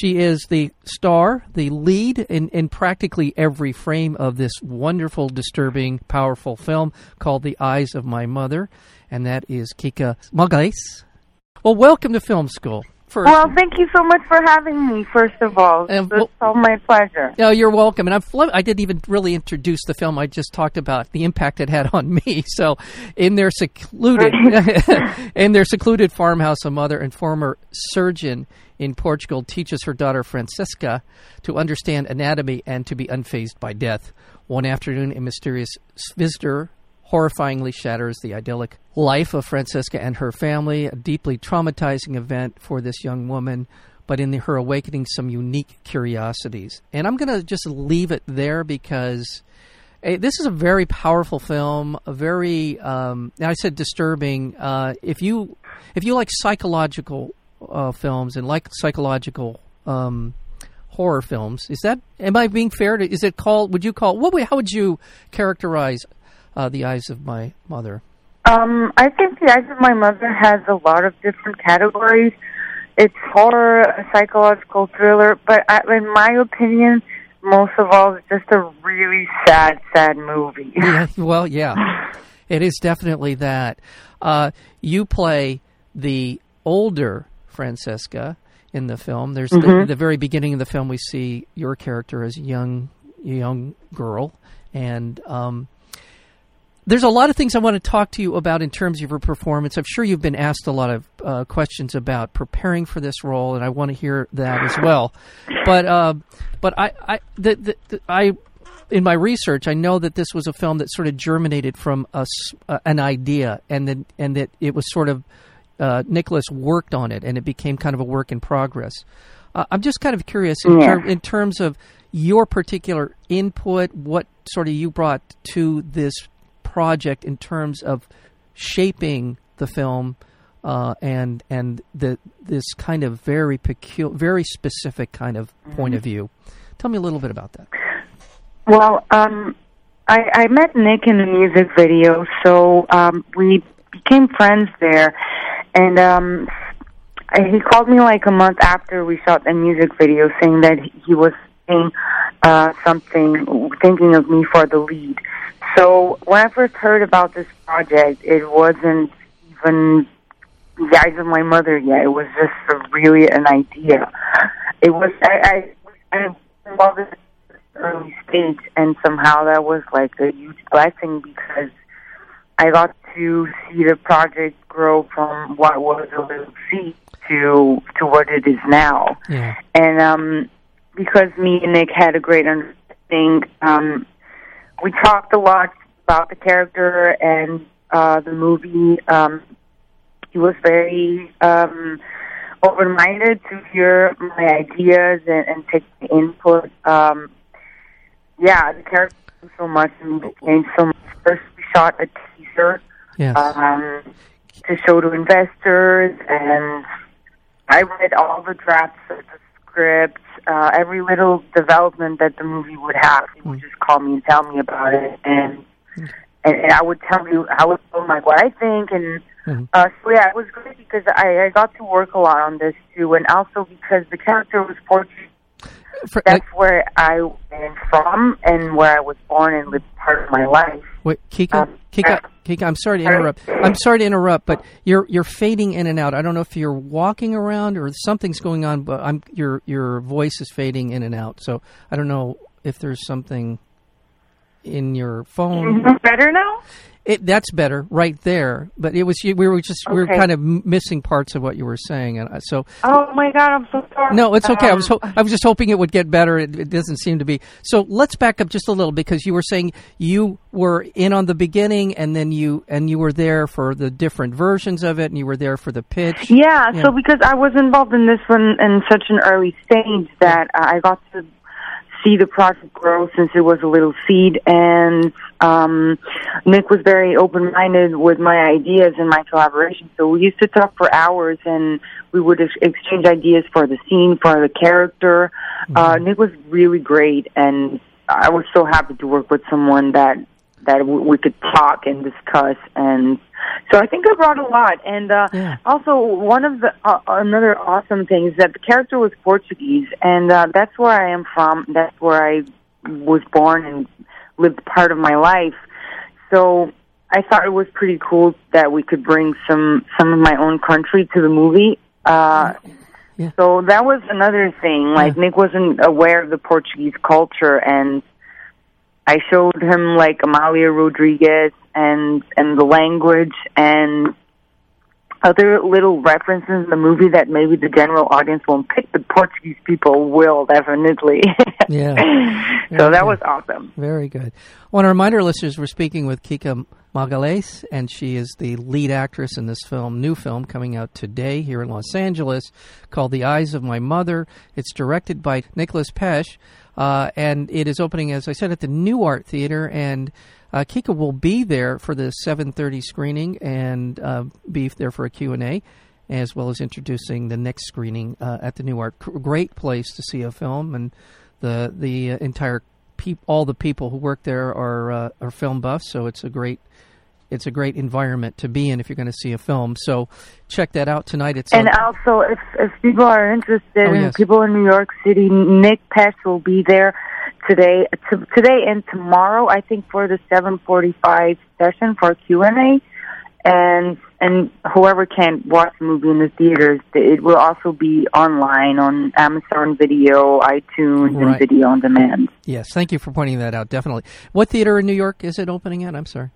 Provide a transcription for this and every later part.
She is the star, the lead in, in practically every frame of this wonderful, disturbing, powerful film called The Eyes of My Mother, and that is Kika Magalhaes. Well, welcome to film school. First. Well, thank you so much for having me. First of all, and, it's all my pleasure. No, you're welcome. And I'm, I didn't even really introduce the film. I just talked about the impact it had on me. So, in their secluded, in their secluded farmhouse, a mother and former surgeon in Portugal teaches her daughter Francesca to understand anatomy and to be unfazed by death. One afternoon, a mysterious visitor horrifyingly shatters the idyllic life of Francesca and her family, a deeply traumatizing event for this young woman, but in her awakening, some unique curiosities. And I'm going to just leave it there because hey, this is a very powerful film, a very, um, I said disturbing. Uh, if you if you like psychological uh, films and like psychological um, horror films, is that am I being fair? To, is it called? Would you call what? How would you characterize uh, the eyes of my mother? Um, I think the eyes of my mother has a lot of different categories. It's horror, a psychological thriller, but I, in my opinion, most of all, it's just a really sad, sad movie. yeah, well, yeah, it is definitely that. Uh, you play the older Francesca in the film. There's mm-hmm. the, the, very beginning of the film. We see your character as a young young girl, and um, there's a lot of things I want to talk to you about in terms of your performance. I'm sure you've been asked a lot of uh, questions about preparing for this role, and I want to hear that as well. But uh, but I I the, the, the, I in my research, I know that this was a film that sort of germinated from a, uh, an idea, and that and that it was sort of uh, Nicholas worked on it, and it became kind of a work in progress. Uh, I'm just kind of curious in, ter- in, terms of your particular input, what sort of you brought to this project in terms of shaping the film uh, and and the this kind of very peculiar, very specific kind of point of view. Tell me a little bit about that. Well, um, I, I met Nick in a music video, so um, we became friends there and um he called me like a month after we shot the music video saying that he was saying uh something thinking of me for the lead so when i first heard about this project it wasn't even the eyes of my mother yet it was just a, really an idea it was i i i involved in early stage and somehow that was like a huge blessing because I got to see the project grow from what was a little seed to to what it is now. Yeah. And um, because me and Nick had a great understanding, um, we talked a lot about the character and uh, the movie. Um, he was very um, open-minded to hear my ideas and, and take the input. Um, yeah, the character so much and became so much. First, we shot a teaser yes. um, to show to investors, and I read all the drafts of the script, uh, every little development that the movie would have. He would mm. just call me and tell me about it, and and, and I would tell you, I would tell him like what I think, and mm-hmm. uh, so yeah, it was great because I, I got to work a lot on this too, and also because the character was Portuguese. For, That's uh, where I am from and where I was born and lived part of my life. Wait, Kika, um, Kika, Kika, I'm sorry to interrupt. I'm sorry to interrupt, but you're you're fading in and out. I don't know if you're walking around or something's going on, but I'm your your voice is fading in and out. So I don't know if there's something in your phone. Better now? It, that's better right there. But it was we were just okay. we were kind of missing parts of what you were saying, and so. Oh my God! I'm so sorry. No, it's okay. Um, I was ho- I was just hoping it would get better. It, it, doesn't seem to be. So let's back up just a little because you were saying you were in on the beginning, and then you and you were there for the different versions of it, and you were there for the pitch. Yeah. So because I was involved in this one in such an early stage that I got to see the project grow since it was a little seed and um Nick was very open minded with my ideas and my collaboration. So we used to talk for hours and we would ex- exchange ideas for the scene, for the character. Uh Nick was really great and I was so happy to work with someone that that w- we could talk and discuss and so I think I brought a lot and uh Yeah. also one of the uh, another awesome things that the character was Portuguese and uh that's where I am from that's where I was born and lived part of my life so I thought it was pretty cool that we could bring some some of my own country to the movie uh Yeah. so that was another thing like Yeah. Nick wasn't aware of the Portuguese culture and I showed him like Amália Rodrigues and and the language and other little references in the movie that maybe the general audience won't pick. but Portuguese people will definitely. Yeah. so Yeah. that was awesome. Very good. I want to remind our listeners we're speaking with Kika Magalhaes, and she is the lead actress in this film, new film coming out today here in Los Angeles called The Eyes of My Mother. It's directed by Nicholas Pesce, uh, and it is opening, as I said, at the New Art Theater. And uh, Kika will be there for the 7:30 screening and uh, be there for a Q and A. As well as introducing the next screening uh, at the New Art, great place to see a film, and the the uh, entire peop- all the people who work there are uh, are film buffs, so it's a great it's a great environment to be in if you're going to see a film. So check that out tonight. It's And on- also, if if people are interested, Oh, yes. people in New York City, Nick Pesce will be there today, today and tomorrow. I think for the seven forty-five session for Q and A, and and whoever can't watch the movie in the theaters, it will also be online on Amazon Video, iTunes, Right. and Video on Demand. yes, thank you for pointing that out. Definitely. What theater in New York is it opening at? I'm sorry.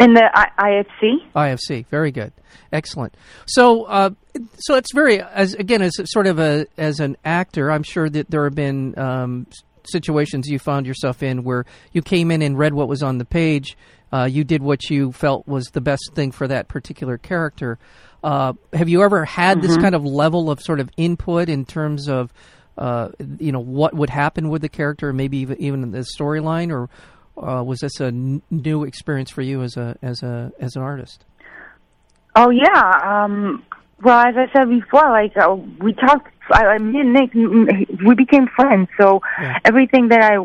In the I- IFC. IFC. Very good. Excellent. So, uh, so it's very as again as sort of a as an actor. I'm sure that there have been um, situations you found yourself in where you came in and read what was on the page. Uh, you did what you felt was the best thing for that particular character. Uh, have you ever had this kind of level of sort of input in terms of, uh, you know, what would happen with the character, maybe even even the storyline, or uh, was this a n- new experience for you as a as a as an artist? Oh yeah. Um, well, as I said before, like uh, we talked. I, I, me and Nick, we became friends. So Yeah. everything that I,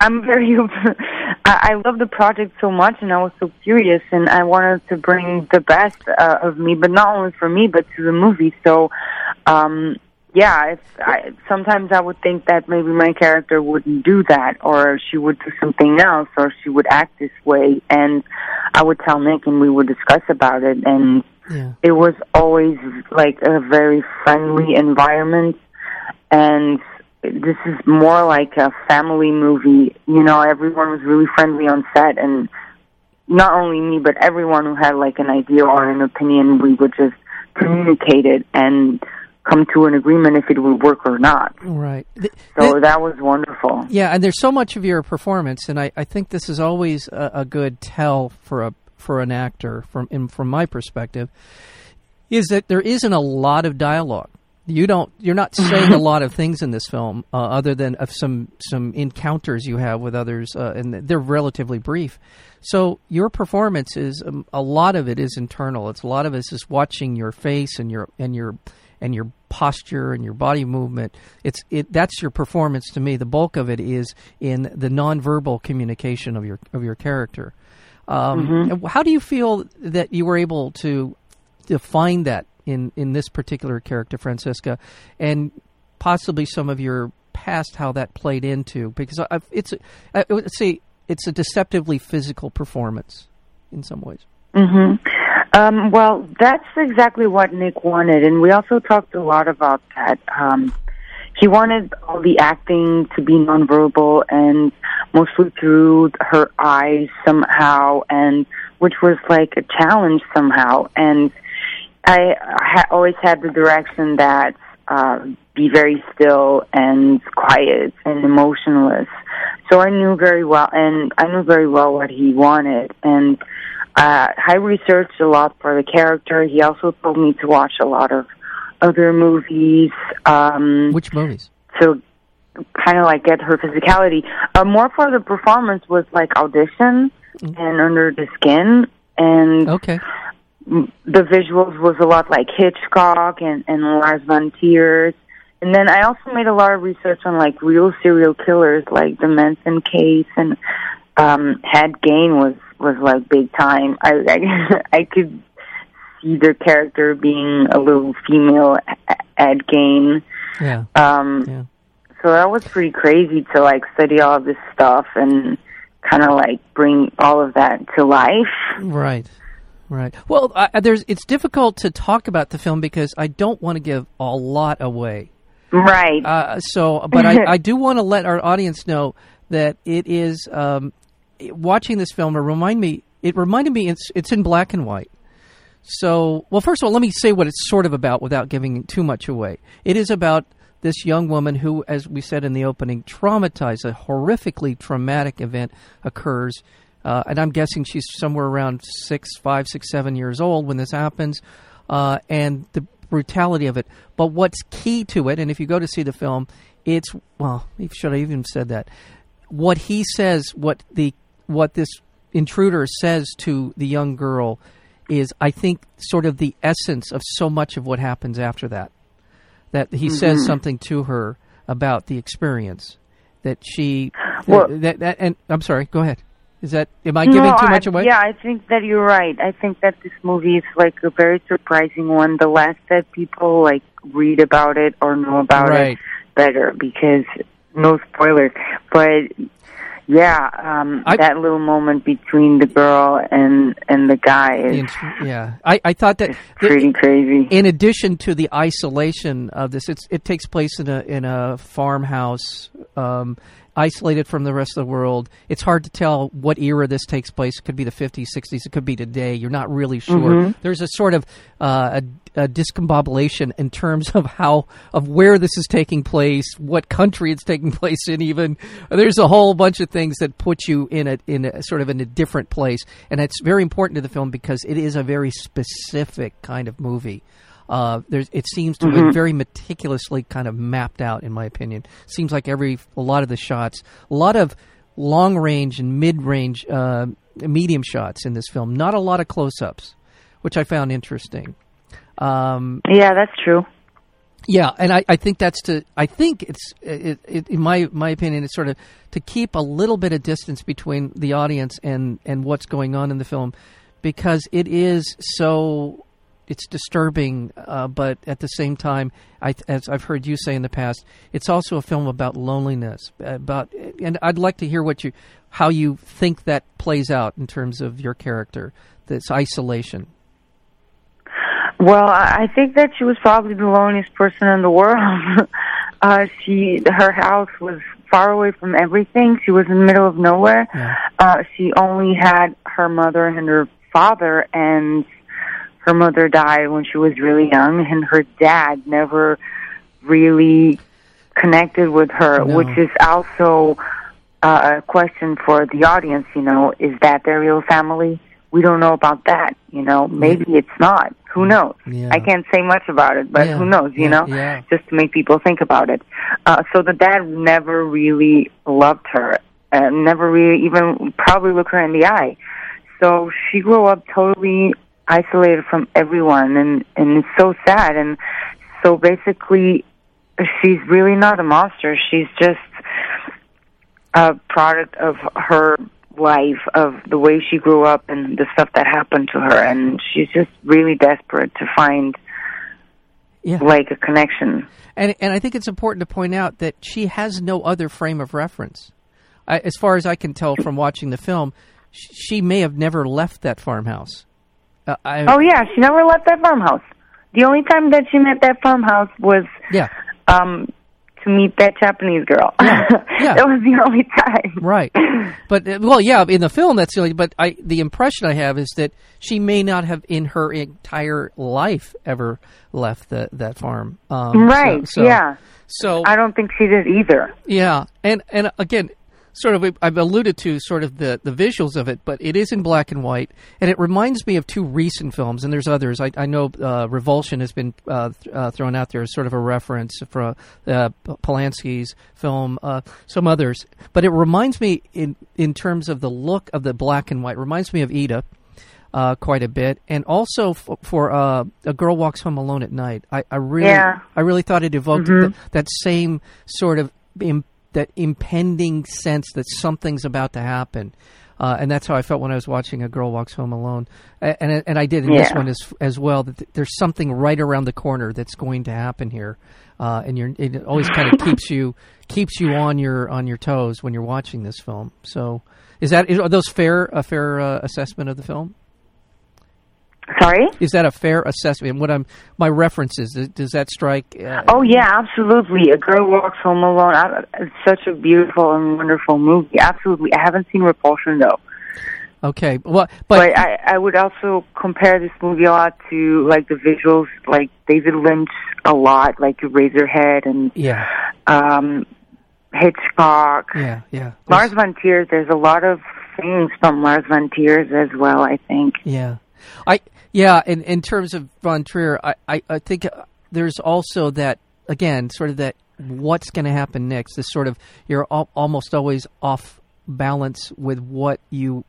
I'm very. I, I love the project so much, and I was so curious, and I wanted to bring the best uh, of me, but not only for me, but to the movie. So, um, yeah, if I, sometimes I would think that maybe my character wouldn't do that, or she would do something else, or she would act this way, and I would tell Nick, and we would discuss about it, and Yeah. it was always like a very friendly environment and this is more like a family movie you know everyone was really friendly on set and not only me but everyone who had like an idea or an opinion we would just communicate it and come to an agreement if it would work or not Right. So th- that was wonderful yeah, and there's so much of your performance, and I, I think this is always a, a good tell for a for an actor from in, from my perspective, is that there isn't a lot of dialogue. You don't. You're not saying a lot of things in this film, uh, other than of some some encounters you have with others, uh, and they're relatively brief. So your performance is um, a lot of it is internal. It's a lot of it is just watching your face and your and your and your posture and your body movement. It's it that's your performance to me. The bulk of it is in the nonverbal communication of your of your character. Um, How do you feel that you were able to define that in in this particular character, Francisca, and possibly some of your past, how that played into? Because I, it's I it's a deceptively physical performance in some ways. hmm Um, well, that's exactly what Nick wanted, and we also talked a lot about that. Um, he wanted all the acting to be nonverbal and mostly through her eyes somehow, and which was like a challenge somehow. And I ha- always had the direction that uh, be very still and quiet and emotionless. So I knew very well, and I knew very well what he wanted, and uh, I researched a lot for the character. He also told me to watch a lot of other movies. Um, Which movies? so kind of like get her physicality. Uh, more for the performance was like audition Mm-hmm. and under the skin, and Okay. The visuals was a lot like Hitchcock and, and Lars von Trier. And then I also made a lot of research on like real serial killers, like the Manson case, and um, Ed Gein was was like big time. I I, I could see their character being a little female Ed Gein. Yeah. Um, Yeah. so that was pretty crazy to like study all of this stuff and kind of like bring all of that to life. Right. Right. Well, I, there's it's difficult to talk about the film because I don't want to give a lot away. Right. Uh, so, but I, I do want to let our audience know that it is um, watching this film. It remind me. It reminded me. It's it's in black and white. So, well, first of all, let me say what it's sort of about without giving too much away. It is about this young woman who, as we said in the opening, traumatized. A horrifically traumatic event occurs, uh, and I'm guessing she's somewhere around six, five, six, seven years old when this happens, uh, and the brutality of it. But what's key to it, and if you go to see the film, it's well, should I even said that? What he says, what the what this intruder says to the young girl is I think sort of the essence of so much of what happens after that. That he says something to her about the experience that she Well- that, that and I'm sorry, go ahead. Is that am I giving no, too I- much away? Yeah, I think that you're right. I think that this movie is like a very surprising one. The less that people like read about it or know about Right. it, better because no spoilers. But yeah, um, I- that little moment between the girl and and the guy is yeah. I, I thought that the- pretty crazy. in addition to the isolation of this, it's, it takes place in a in a farmhouse, um, isolated from the rest of the world. It's hard to tell what era this takes place. It could be the 50s, 60s. It could be today. You're not really sure. There's a sort of uh, a, a discombobulation in terms of how of where this is taking place, what country it's taking place in. Even there's a whole bunch of things that put you in a in a sort of in a different place, and it's very important to the film because it is a very specific kind of movie. Uh, there's, it seems to be very meticulously kind of mapped out, in my opinion. Seems like every a lot of the shots, a lot of long range and mid range, uh, medium shots in this film. Not a lot of close ups, which I found interesting. Um, Yeah, that's true. yeah, and I, I think that's to I think it's it, it, in my my opinion it's sort of to keep a little bit of distance between the audience and and what's going on in the film because it is so it's disturbing, uh, but at the same time, I, as I've heard you say in the past, it's also a film about loneliness. About, and I'd like to hear what you, how you think that plays out in terms of your character, this isolation. Well, I I think that she was probably the loneliest person in the world. uh, she, her house was far away from everything. She was in the middle of nowhere. Yeah. Uh, she only had her mother and her father, and her mother died when she was really young, and her dad never really connected with her, No. which is also uh, a question for the audience. You know, is that their real family? We don't know about that. You know, maybe it's not. Who knows? Yeah. I can't say much about it, but Yeah. who knows? You Yeah, know, yeah. just to make people think about it. Uh, so the dad never really loved her, uh, never really even probably looked her in the eye. So she grew up totally isolated from everyone, and and it's so sad. And so basically, she's really not a monster. She's just a product of her life, of the way she grew up, and the stuff that happened to her. And she's just really desperate to find Yeah. like a connection. And and I think it's important to point out that she has no other frame of reference. I, as far as I can tell from watching the film, she may have never left that farmhouse. Uh, I, Oh yeah, she never left that farmhouse. The only time that she met that farmhouse was yeah, um to meet that Japanese girl. Yeah, yeah. that was the only time. right. But uh, well, yeah, in the film that's the only. But I, the impression I have is that she may not have in her entire life ever left the, that farm. Um, so- Right, so- yeah. So I don't think she did either. Yeah, and and again, sort of I've alluded to sort of the, the visuals of it, but it is in black and white, and it reminds me of two recent films. And there's others. I, I know uh, Revulsion has been uh, uh, thrown out there as sort of a reference for uh, Polanski's film. Uh, some others, but it reminds me in in terms of the look of the black and white. Reminds me of Ida. Uh, quite a bit, and also f- for uh, a girl walks home alone at night. I, I really, Yeah. I really thought it evoked Mhm. th- that same sort of Im- that impending sense that something's about to happen. Uh, and that's how I felt when I was watching A Girl Walks Home Alone, and and I did in this one as as well. That there's something right around the corner that's going to happen here, uh, and you're it always kind of keeps you keeps you on your on your toes when you're watching this film. So, is that is, are those fair a fair uh, assessment of the film? Sorry? Is that a fair assessment? And what I'm my references does, does that strike? Uh, Oh yeah, absolutely. A Girl Walks Home Alone. I- It's such a beautiful and wonderful movie. Absolutely. I haven't seen Repulsion though, okay. Well, but, but I, I would also compare this movie a lot to like the visuals, like David Lynch a lot, like Eraserhead and yeah, um, Hitchcock. yeah, yeah. Lars von Trier. There's a lot of things from Lars von Trier as well. I think. Yeah, I yeah. In in terms of Von Trier, I I, I think uh, there's also that again, sort of that what's going to happen next. This sort of you're al- almost always off balance with what you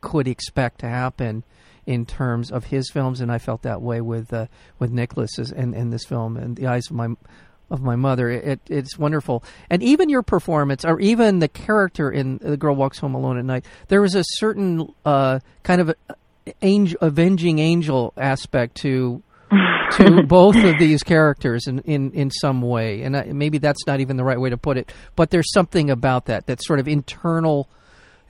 could expect to happen in terms of his films, and I felt that way with uh, with Nicholas's and in this film and the eyes of my of my mother. It, it's wonderful, and even your performance, or even the character in The Girl Walks Home Alone at Night, there was a certain uh, kind of angel, avenging angel aspect to to both of these characters in, in, in some way, and I, maybe that's not even the right way to put it, but there's something about that that sort of internal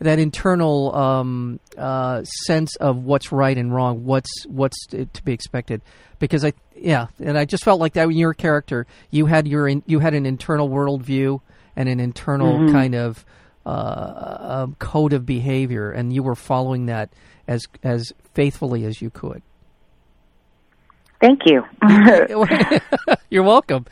that internal um, uh, sense of what's right and wrong, what's what's to, be expected. Because I, yeah, and I just felt like that in your character, you had your in, you had an internal worldview and an internal kind of uh, um, code of behavior, and you were following that as as faithfully as you could. Thank you. You're welcome.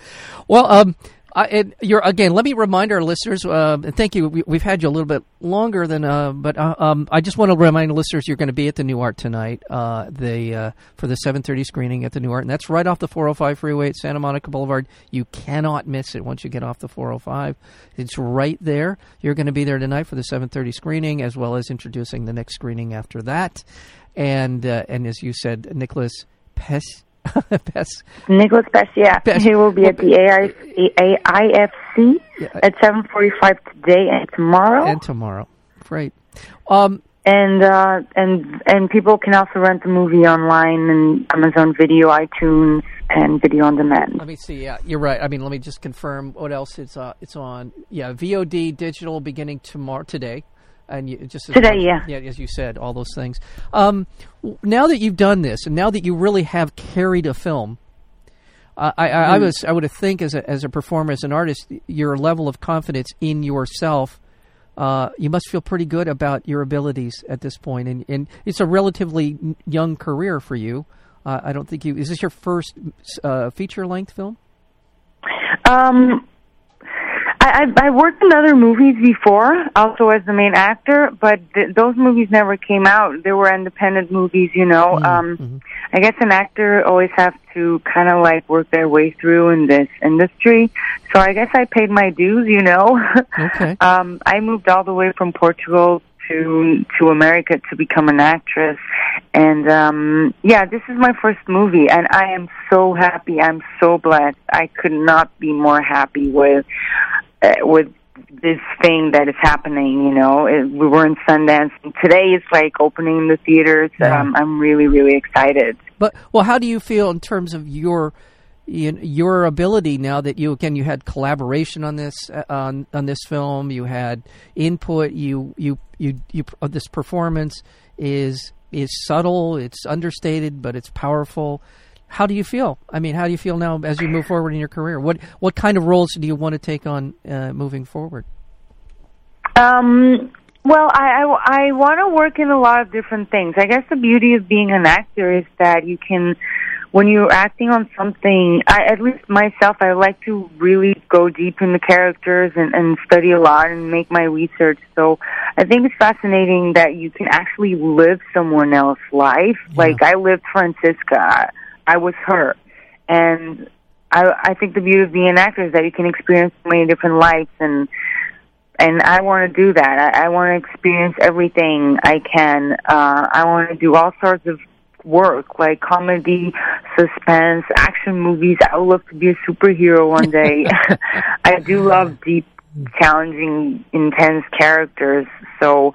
Well, um, And you're again. Let me remind our listeners. Uh, thank you. We, we've had you a little bit longer than, uh, but uh, um, I just want to remind listeners you're going to be at the New Art tonight. Uh, the uh, for the 7:30 screening at the New Art, and that's right off the 405 freeway at Santa Monica Boulevard. You cannot miss it once you get off the 405. It's right there. You're going to be there tonight for the 7:30 screening, as well as introducing the next screening after that. And and as you said, Nicholas Pes. Pes Nicholas Best, yeah. Best. He will be at the AI, AIFC Yeah. at 7.45 today and tomorrow. and tomorrow. Great. Um, and uh and and people can also rent the movie online and Amazon Video, iTunes, and Video on Demand. let me see. Yeah, you're right. I mean, let me just confirm what else it's uh, it's on. Yeah, VOD digital beginning tomorrow today, and you, just as Today, yeah. yeah, as you said, all those things. Um, now that you've done this, and now that you really have carried a film. I, I, I Hmm. was I would have think as a as a performer as an artist your level of confidence in yourself uh, you must feel pretty good about your abilities at this point and, and it's a relatively young career for you uh, I don't think you is this your first uh, feature length film Um, I, I I worked in other movies before, also as the main actor, but th- those movies never came out. They were independent movies, you know. Um, mhm I guess an actor always have to kind of like work their way through in this industry. So I guess I paid my dues, you know. Okay. um, I moved all the way from Portugal to to America to become an actress, and um, yeah, this is my first movie, and I am so happy. I'm so blessed. I could not be more happy with with this thing that is happening. You know, it, we were in Sundance, and today is like opening the theaters. Yeah. Um, I'm really, really excited. But well, how do you feel in terms of your you know, your ability now that you again you had collaboration on this uh, on on this film, you had input, you you you you uh, this performance is is subtle, it's understated, but it's powerful. How do you feel? I mean, how do you feel now as you move forward in your career? What what kind of roles do you want to take on uh, moving forward? Um, well, I, I, I want to work in a lot of different things. I guess the beauty of being an actor is that you can when you're acting on something, I, at least myself, I like to really go deep in the characters and, and study a lot and make my research. So I think it's fascinating that you can actually live someone else's life. Yeah. Like I lived Francisca. I, was her. And I, I think the beauty of being an actor is that you can experience many different lives and and I want to do that. I, I want to experience everything I can. Uh, I want to do all sorts of work, like comedy, suspense, action movies. I would love to be a superhero one day. I do love deep, challenging, intense characters. So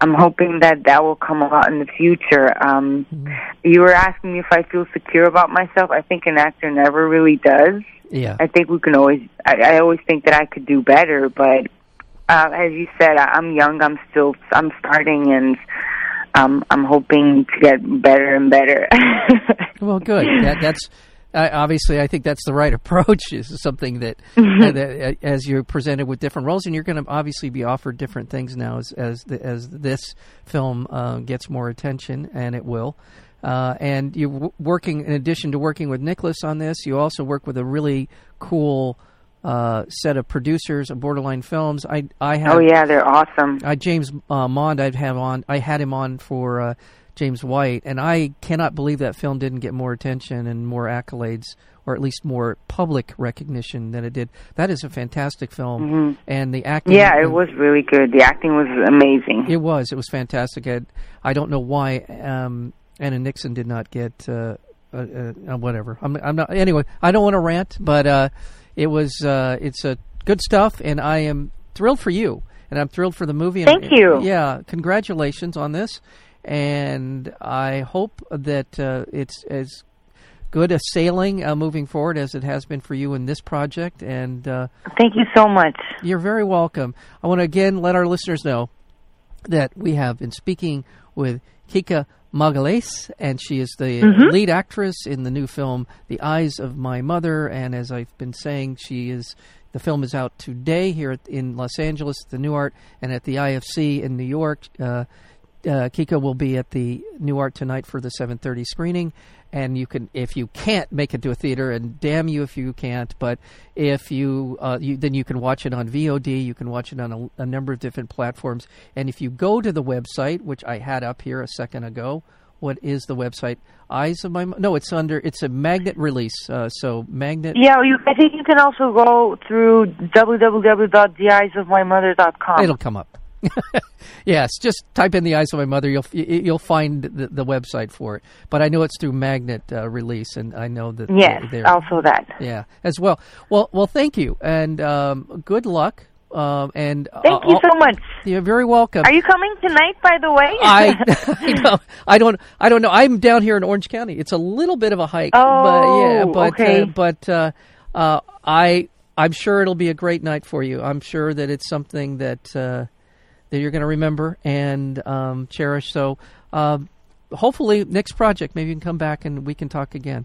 I'm hoping that that will come about in the future. Um, You were asking me if I feel secure about myself. I think an actor never really does. Yeah. I think we can always. I, I always think that I could do better, but uh, as you said, I, I'm young. I'm still. I'm starting, and um, I'm hoping to get better and better. Well, good. That, that's uh, obviously. I think that's the right approach. Is something that, uh, that uh, as you're presented with different roles, and you're going to obviously be offered different things now as as the, as this film uh, gets more attention, and it will. Uh, and you're w- working in addition to working with Nicholas on this, you also work with a really cool uh, set of producers of Borderline Films. I I have oh yeah, they're awesome. James uh, Mond. I'd have on. I had him on for uh, James White, and I cannot believe that film didn't get more attention and more accolades, or at least more public recognition than it did. That is a fantastic film, and the acting. Mm-hmm. Yeah, it was really good. The acting was amazing. It was. It was fantastic. I, I don't know why um, Anna Nixon did not get uh, uh, uh, whatever. I'm, I'm not. Anyway, I don't want to rant, but uh, it was. Uh, it's a good stuff, and I am thrilled for you, and I'm thrilled for the movie. and- Thank you. Yeah, congratulations on this, and I hope that uh, it's as good a sailing uh, moving forward as it has been for you in this project, and. Uh, Thank you so much. you're very welcome. I want to again let our listeners know that we have been speaking with Kika Magalhaes, and she is the lead actress in the new film The Eyes of My Mother. And as I've been saying, she is the film is out today here in Los Angeles, at the New Art, and at the IFC in New York. Uh, uh, Kika will be at the New Art tonight for the 7:30 screening, and you can, if you can't make it to a theater, and damn you if you can't, but if you, uh, you then you can watch it on VOD. You can watch it on a, a number of different platforms, and if you go to the website, which I had up here a second ago, what is the website? Eyes of my no, it's under it's a magnet release. Uh, so magnet. Yeah, you, I think you can also go through www.theeyesofmymother.com. It'll come up. yes, just type in the eyes of my mother. You'll you'll find the, the website for it. But I know it's through Magnet uh, release, and I know that yes, they're, also that. yeah as well. Well, well, thank you, and um, good luck. Um, and Thank uh, you so much. You're very welcome. Are you coming tonight, by the way? I, I know. I don't. I don't know. I'm down here in Orange County. It's a little bit of a hike. but yeah. Oh, But okay. uh, but uh, uh, I I'm sure it'll be a great night for you. I'm sure that it's something that uh, that you're going to remember and um, cherish. So um, hopefully next project, maybe you can come back and we can talk again.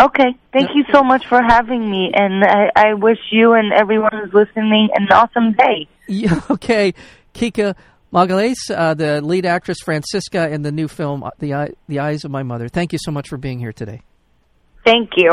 Okay. Thank you so much for having me, and I, I wish you and everyone who's listening an awesome day. Yeah, okay, Kika Magalhaes, uh, the lead actress Francisca in the new film uh, The The Eyes of My Mother. Thank you so much for being here today. Thank you.